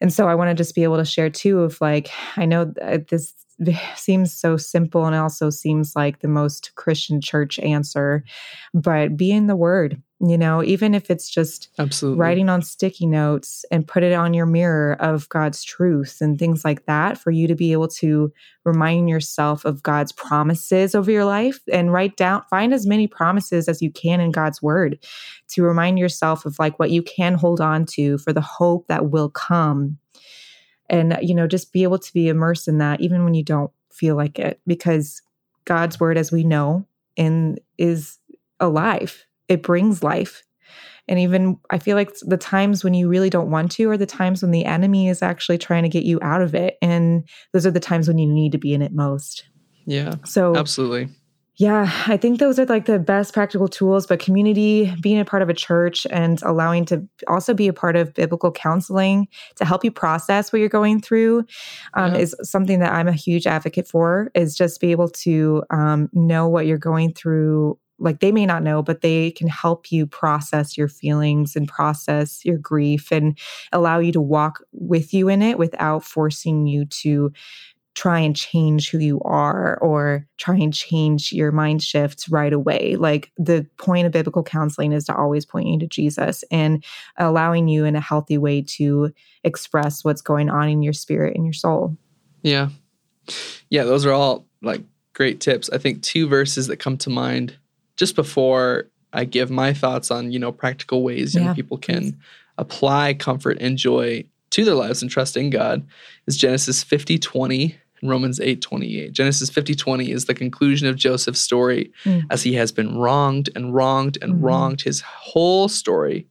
And so I want to just be able to share too of like, I know uh, this seems so simple and also seems like the most Christian church answer. But be in the word, you know, even if it's just Absolutely. writing on sticky notes and put it on your mirror of God's truth and things like that for you to be able to remind yourself of God's promises over your life and write down, find as many promises as you can in God's word to remind yourself of like what you can hold on to for the hope that will come and you know just be able to be immersed in that even when you don't feel like it because god's word as we know in is alive it brings life and even i feel like the times when you really don't want to are the times when the enemy is actually trying to get you out of it and those are the times when you need to be in it most yeah so absolutely yeah, I think those are like the best practical tools, but community, being a part of a church and allowing to also be a part of biblical counseling to help you process what you're going through um, yeah. is something that I'm a huge advocate for, is just be able to um, know what you're going through. Like they may not know, but they can help you process your feelings and process your grief and allow you to walk with you in it without forcing you to try and change who you are or try and change your mind shifts right away. Like the point of biblical counseling is to always point you to Jesus and allowing you in a healthy way to express what's going on in your spirit and your soul. Yeah. Yeah, those are all like great tips. I think two verses that come to mind just before I give my thoughts on, you know, practical ways young yeah, people can apply comfort and joy to their lives and trust in God is Genesis 50 20 and Romans 8 28. Genesis 50 20 is the conclusion of Joseph's story mm. as he has been wronged and wronged and mm-hmm. wronged his whole story.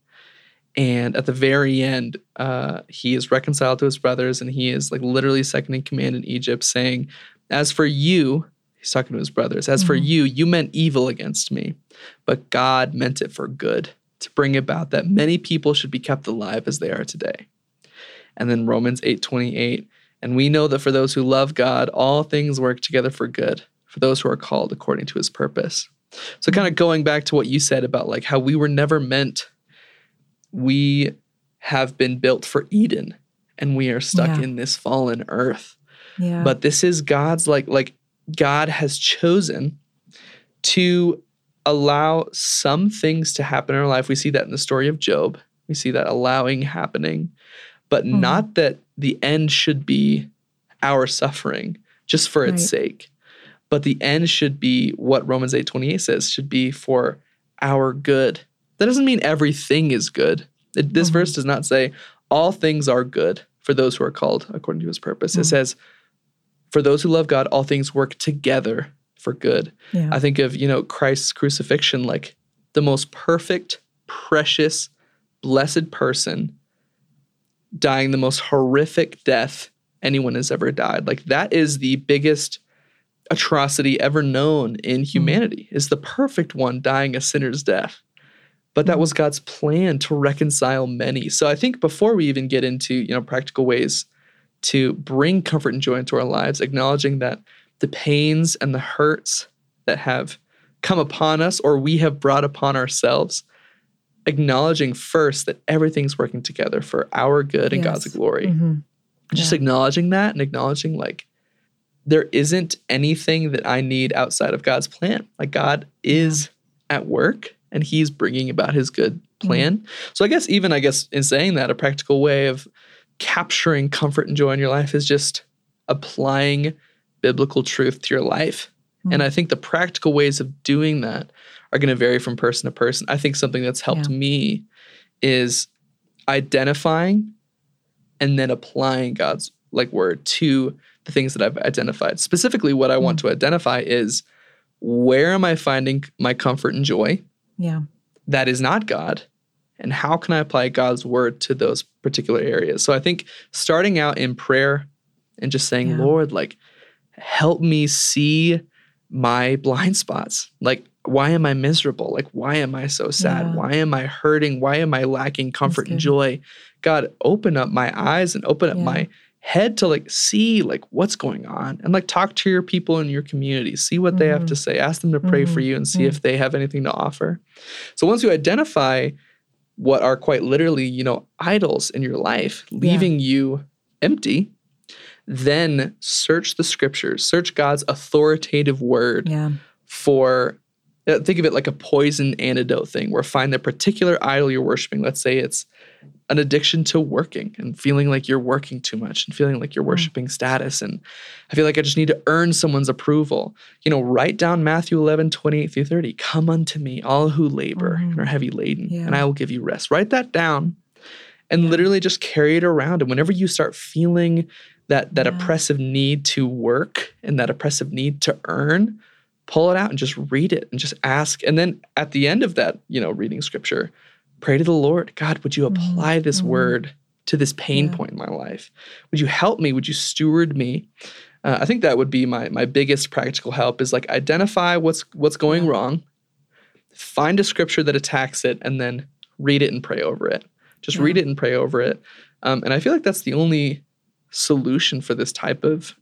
And at the very end, uh, he is reconciled to his brothers and he is like literally second in command in Egypt, saying, As for you, he's talking to his brothers, as mm-hmm. for you, you meant evil against me, but God meant it for good to bring about that many people should be kept alive as they are today. And then Romans 8:28, and we know that for those who love God, all things work together for good, for those who are called according to his purpose. So kind of going back to what you said about like how we were never meant we have been built for Eden and we are stuck yeah. in this fallen earth. Yeah. But this is God's like like God has chosen to allow some things to happen in our life. We see that in the story of Job. We see that allowing happening but mm-hmm. not that the end should be our suffering just for its sake but the end should be what romans 8 28 says should be for our good that doesn't mean everything is good it, this mm-hmm. verse does not say all things are good for those who are called according to his purpose mm-hmm. it says for those who love god all things work together for good yeah. i think of you know christ's crucifixion like the most perfect precious blessed person dying the most horrific death anyone has ever died. Like that is the biggest atrocity ever known in hmm. humanity. Mm. Is the perfect one dying a sinner's death. But that hmm. was God's plan to reconcile many. So I think before we even get into, you know, practical ways to bring comfort and joy into our lives, acknowledging that the pains and the hurts that have come upon us or we have brought upon ourselves acknowledging first that everything's working together for our good and yes. God's glory. Mm-hmm. just Yeah. acknowledging that and acknowledging like there isn't anything that I need outside of God's plan. Like God is at work and he's bringing about his good plan. So I guess even I guess in saying that a practical way of capturing comfort and joy in your life is just applying biblical truth to your life. And Mm. I think the practical ways of doing that are going to vary from person to person. I think something that's helped Yeah. me is identifying and then applying God's like word to the things that I've identified. Specifically, what I want to identify is where am I finding my comfort and joy Yeah. that is not God? And how can I apply God's word to those particular areas? So I think starting out in prayer and just saying, Yeah. Lord, like, help me see my blind spots. Like, why am I miserable? Like, why am I so sad? Yeah. Why am I hurting? Why am I lacking comfort and joy? God, open up my eyes and open up Yeah. my head to like see like what's going on and like talk to your people in your community see what they have Mhm. to say ask them to pray for Mhm. you and see Mm. if they have anything to offer so once you identify what are quite literally you know idols in your life leaving you empty then search the scriptures search god's authoritative word Yeah. for think of it like a poison antidote thing where find the particular idol you're worshiping. Let's say it's an addiction to working and feeling like you're working too much and feeling like you're worshiping status. And i feel like i just need to earn someone's approval. You know write down matthew 11 28 through 30 come unto me all who labor and Mhm. are heavy laden Yeah. and i will give you rest. Write that down and literally just carry it around. And whenever you start feeling that that Yeah. oppressive need to work and that oppressive need to earn pull it out and just read it and just ask and then at the end of that you know reading scripture pray to the lord god would you Mhm, apply this mhm. word to this pain Yeah. point in my life would you help me would you steward me uh, i think that would be my my biggest practical help is like identify what's what's going Yeah. wrong find a scripture that attacks it and then read it and pray over it just Yeah. read it and pray over it um, and i feel like that's the only solution for this type of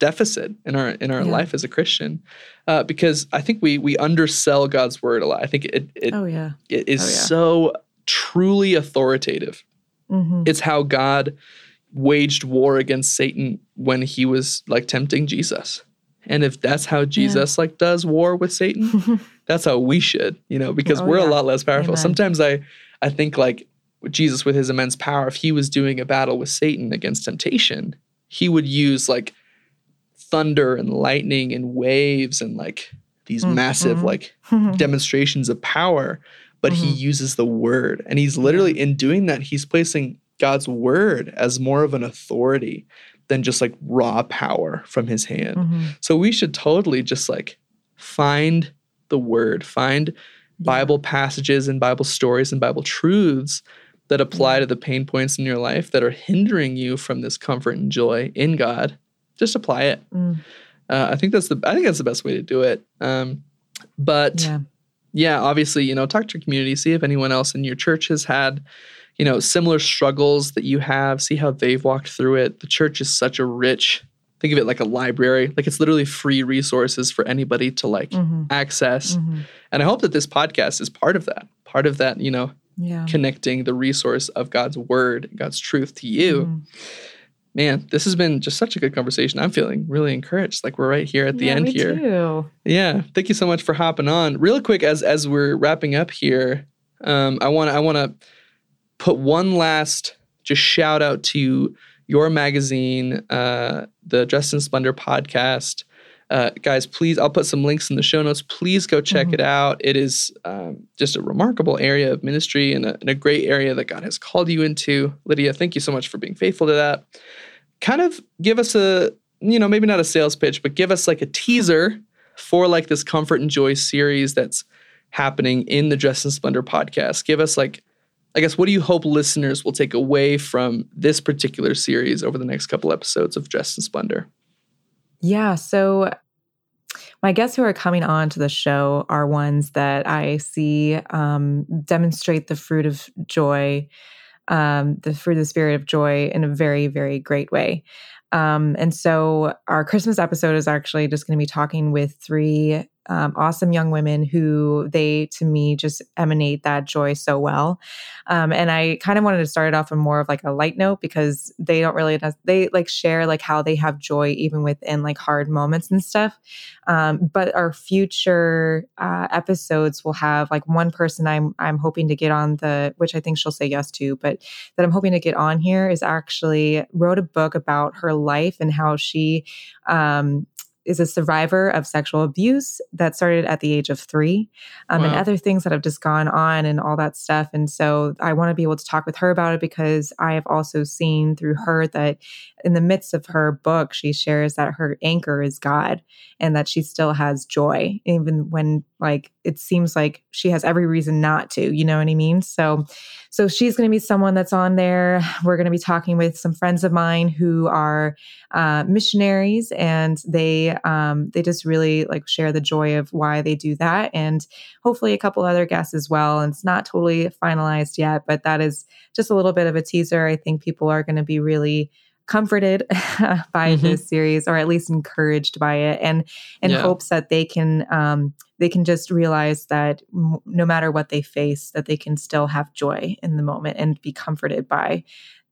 deficit in our in our Yeah. life as a christian uh, because i think we we undersell god's word a lot i think it it, Oh yeah. it is Oh, yeah. so truly authoritative hmm it's how god waged war against satan when he was like tempting jesus and if that's how jesus like does war with satan that's how we should you know because Oh, we're yeah. a lot less powerful Amen. sometimes i i think like jesus with his immense power if he was doing a battle with satan against temptation he would use like thunder and lightning and waves and like these Mm, massive mhm. like demonstrations of power but he Mhm. uses the word and he's literally in doing that he's placing god's word as more of an authority than just like raw power from his hand Mhm. so we should totally just like find the word, find Bible passages and Bible stories and Bible truths that apply to the pain points in your life that are hindering you from this comfort and joy in God. Just apply it. Mm, Uh, I think that's the I think that's the best way to do it. Um, but yeah. yeah, obviously, you know, talk to your community, see if anyone else in your church has had, you know, similar struggles that you have, see how they've walked through it. The church is such a rich, think of it like a library, like it's literally free resources for anybody to like Mhm. access. Mhm. And I hope that this podcast is part of that, part of that, you know, Yeah. connecting the resource of God's word, God's truth to you. Mhm. Man, this has been just such a good conversation. I'm feeling really encouraged. Like we're right here at the Yeah, end me here. Too. Yeah, thank you so much for hopping on. Real quick, as as we're wrapping up here, um, I want I want to put one last just shout out to your magazine, uh, the Dressed in Splendor podcast. Uh, guys, please, I'll put some links in the show notes. Please go check Mhm. it out. It is um, just a remarkable area of ministry and a, and a great area that God has called you into. Lydia, thank you so much for being faithful to that. Kind of give us a, you know, maybe not a sales pitch, but give us like a teaser for like this comfort and joy series that's happening in the Dressed in Splendor podcast. Give us like, I guess, what do you hope listeners will take away from this particular series over the next couple episodes of Dressed in Splendor? Yeah. So my guests who are coming on to the show are ones that I see um, demonstrate the fruit of joy, um, the fruit of the spirit of joy in a very, very great way. Um, and so our Christmas episode is actually just going to be talking with three um, awesome young women who they, to me, just emanate that joy so well. Um, and I kind of wanted to start it off on more of like a light note because they don't really, they like share like how they have joy even within like hard moments and stuff. Um, but our future uh, episodes will have like one person I'm, I'm hoping to get on the, which I think she'll say yes to, but that I'm hoping to get on here is actually wrote a book about her life and how she um, is a survivor of sexual abuse that started at the age of three um, wow. and other things that have just gone on and all that stuff. And so I want to be able to talk with her about it because I have also seen through her that in the midst of her book, she shares that her anchor is God and that she still has joy, even when like it seems like she has every reason not to, you know what I mean? So, so she's going to be someone that's on there. We're going to be talking with some friends of mine who are uh, missionaries and they, um, they just really like share the joy of why they do that. And hopefully a couple other guests as well. And it's not totally finalized yet, but that is just a little bit of a teaser. I think people are going to be really comforted by mm-hmm. this series or at least encouraged by it and in yeah. hopes that they can um, they can just realize that m- no matter what they face that they can still have joy in the moment and be comforted by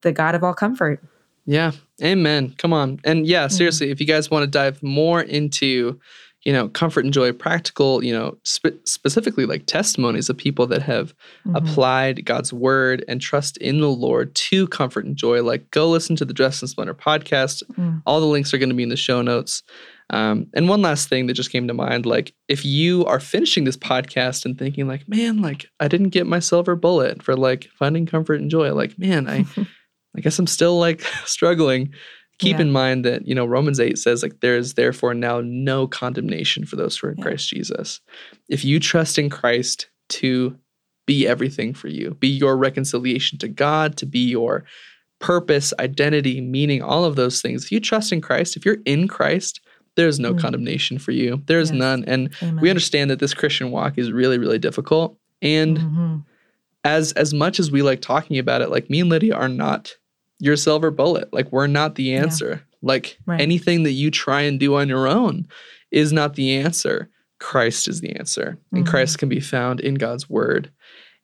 the god of all comfort yeah amen come on and yeah mm-hmm. seriously mm-hmm. if you guys want to dive more into you know, comfort and joy, practical, you know, spe- specifically like testimonies of people that have mm-hmm. applied God's word and trust in the Lord to comfort and joy. Like, go listen to the Dressed in Splendor podcast. Mm. All the links are going to be in the show notes. Um, and one last thing that just came to mind like, if you are finishing this podcast and thinking, like, man, like, I didn't get my silver bullet for like finding comfort and joy, like, man, I, I guess I'm still like struggling keep yeah. in mind that you know romans 8 says like there is therefore now no condemnation for those who are in yeah. christ jesus if you trust in christ to be everything for you be your reconciliation to god to be your purpose identity meaning all of those things if you trust in christ if you're in christ there's no mm. condemnation for you there's yes. none and Amen. we understand that this christian walk is really really difficult and mm-hmm. as as much as we like talking about it like me and lydia are not your silver bullet. Like we're not the answer. Yeah. Like right. anything that you try and do on your own is not the answer. Christ is the answer. Mm-hmm. And Christ can be found in God's word.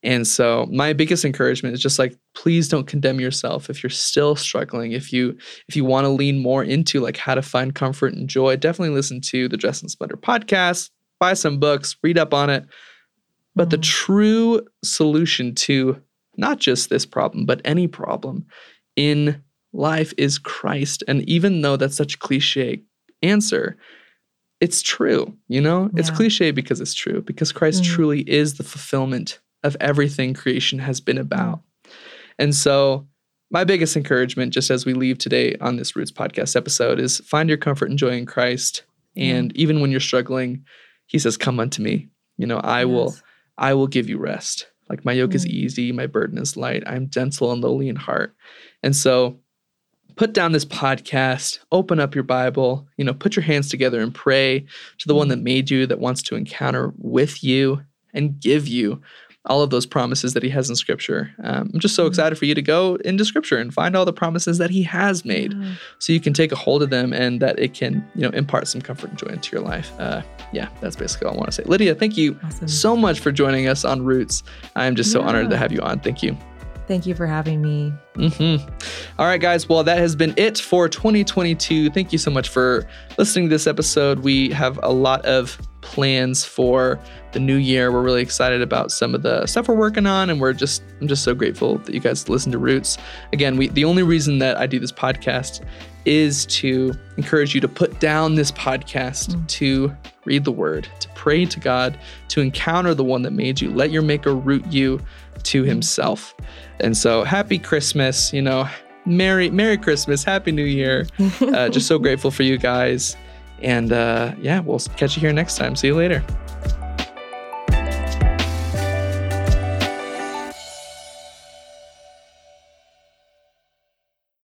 And so my biggest encouragement is just like please don't condemn yourself if you're still struggling. If you if you want to lean more into like how to find comfort and joy, definitely listen to the Dressed in Splendor podcast, buy some books, read up on it. But mm-hmm. the true solution to not just this problem, but any problem in life is Christ. And even though that's such a cliche answer, it's true, you know? Yeah. It's cliche because it's true, because Christ mm. truly is the fulfillment of everything creation has been about. And so, my biggest encouragement, just as we leave today on this Roots podcast episode, is find your comfort and joy in Christ. And mm. even when you're struggling, He says, Come unto me. You know, I yes. will, I will give you rest. Like my yoke mm. is easy, my burden is light. I'm gentle and lowly in heart. And so put down this podcast, open up your Bible, you know, put your hands together and pray to the one that made you, that wants to encounter with you and give you all of those promises that he has in scripture. Um, I'm just so mm. excited for you to go into scripture and find all the promises that he has made yeah. so you can take a hold of them and that it can, you know, impart some comfort and joy into your life. Uh, yeah, that's basically all I want to say. Lydia, thank you awesome. so much for joining us on Roots. I'm just so yeah. honored to have you on. Thank you. Thank you for having me. Mm-hmm. All right, guys. Well, that has been it for 2022. Thank you so much for listening to this episode. We have a lot of plans for the new year. We're really excited about some of the stuff we're working on, and we're just I'm just so grateful that you guys listen to Roots. Again, we the only reason that I do this podcast is to encourage you to put down this podcast, mm. to read the word, to pray to God, to encounter the one that made you. Let your maker root you to himself. And so happy Christmas, you know, Merry Merry Christmas, Happy New Year. Uh, just so grateful for you guys. And uh, yeah, we'll catch you here next time. See you later.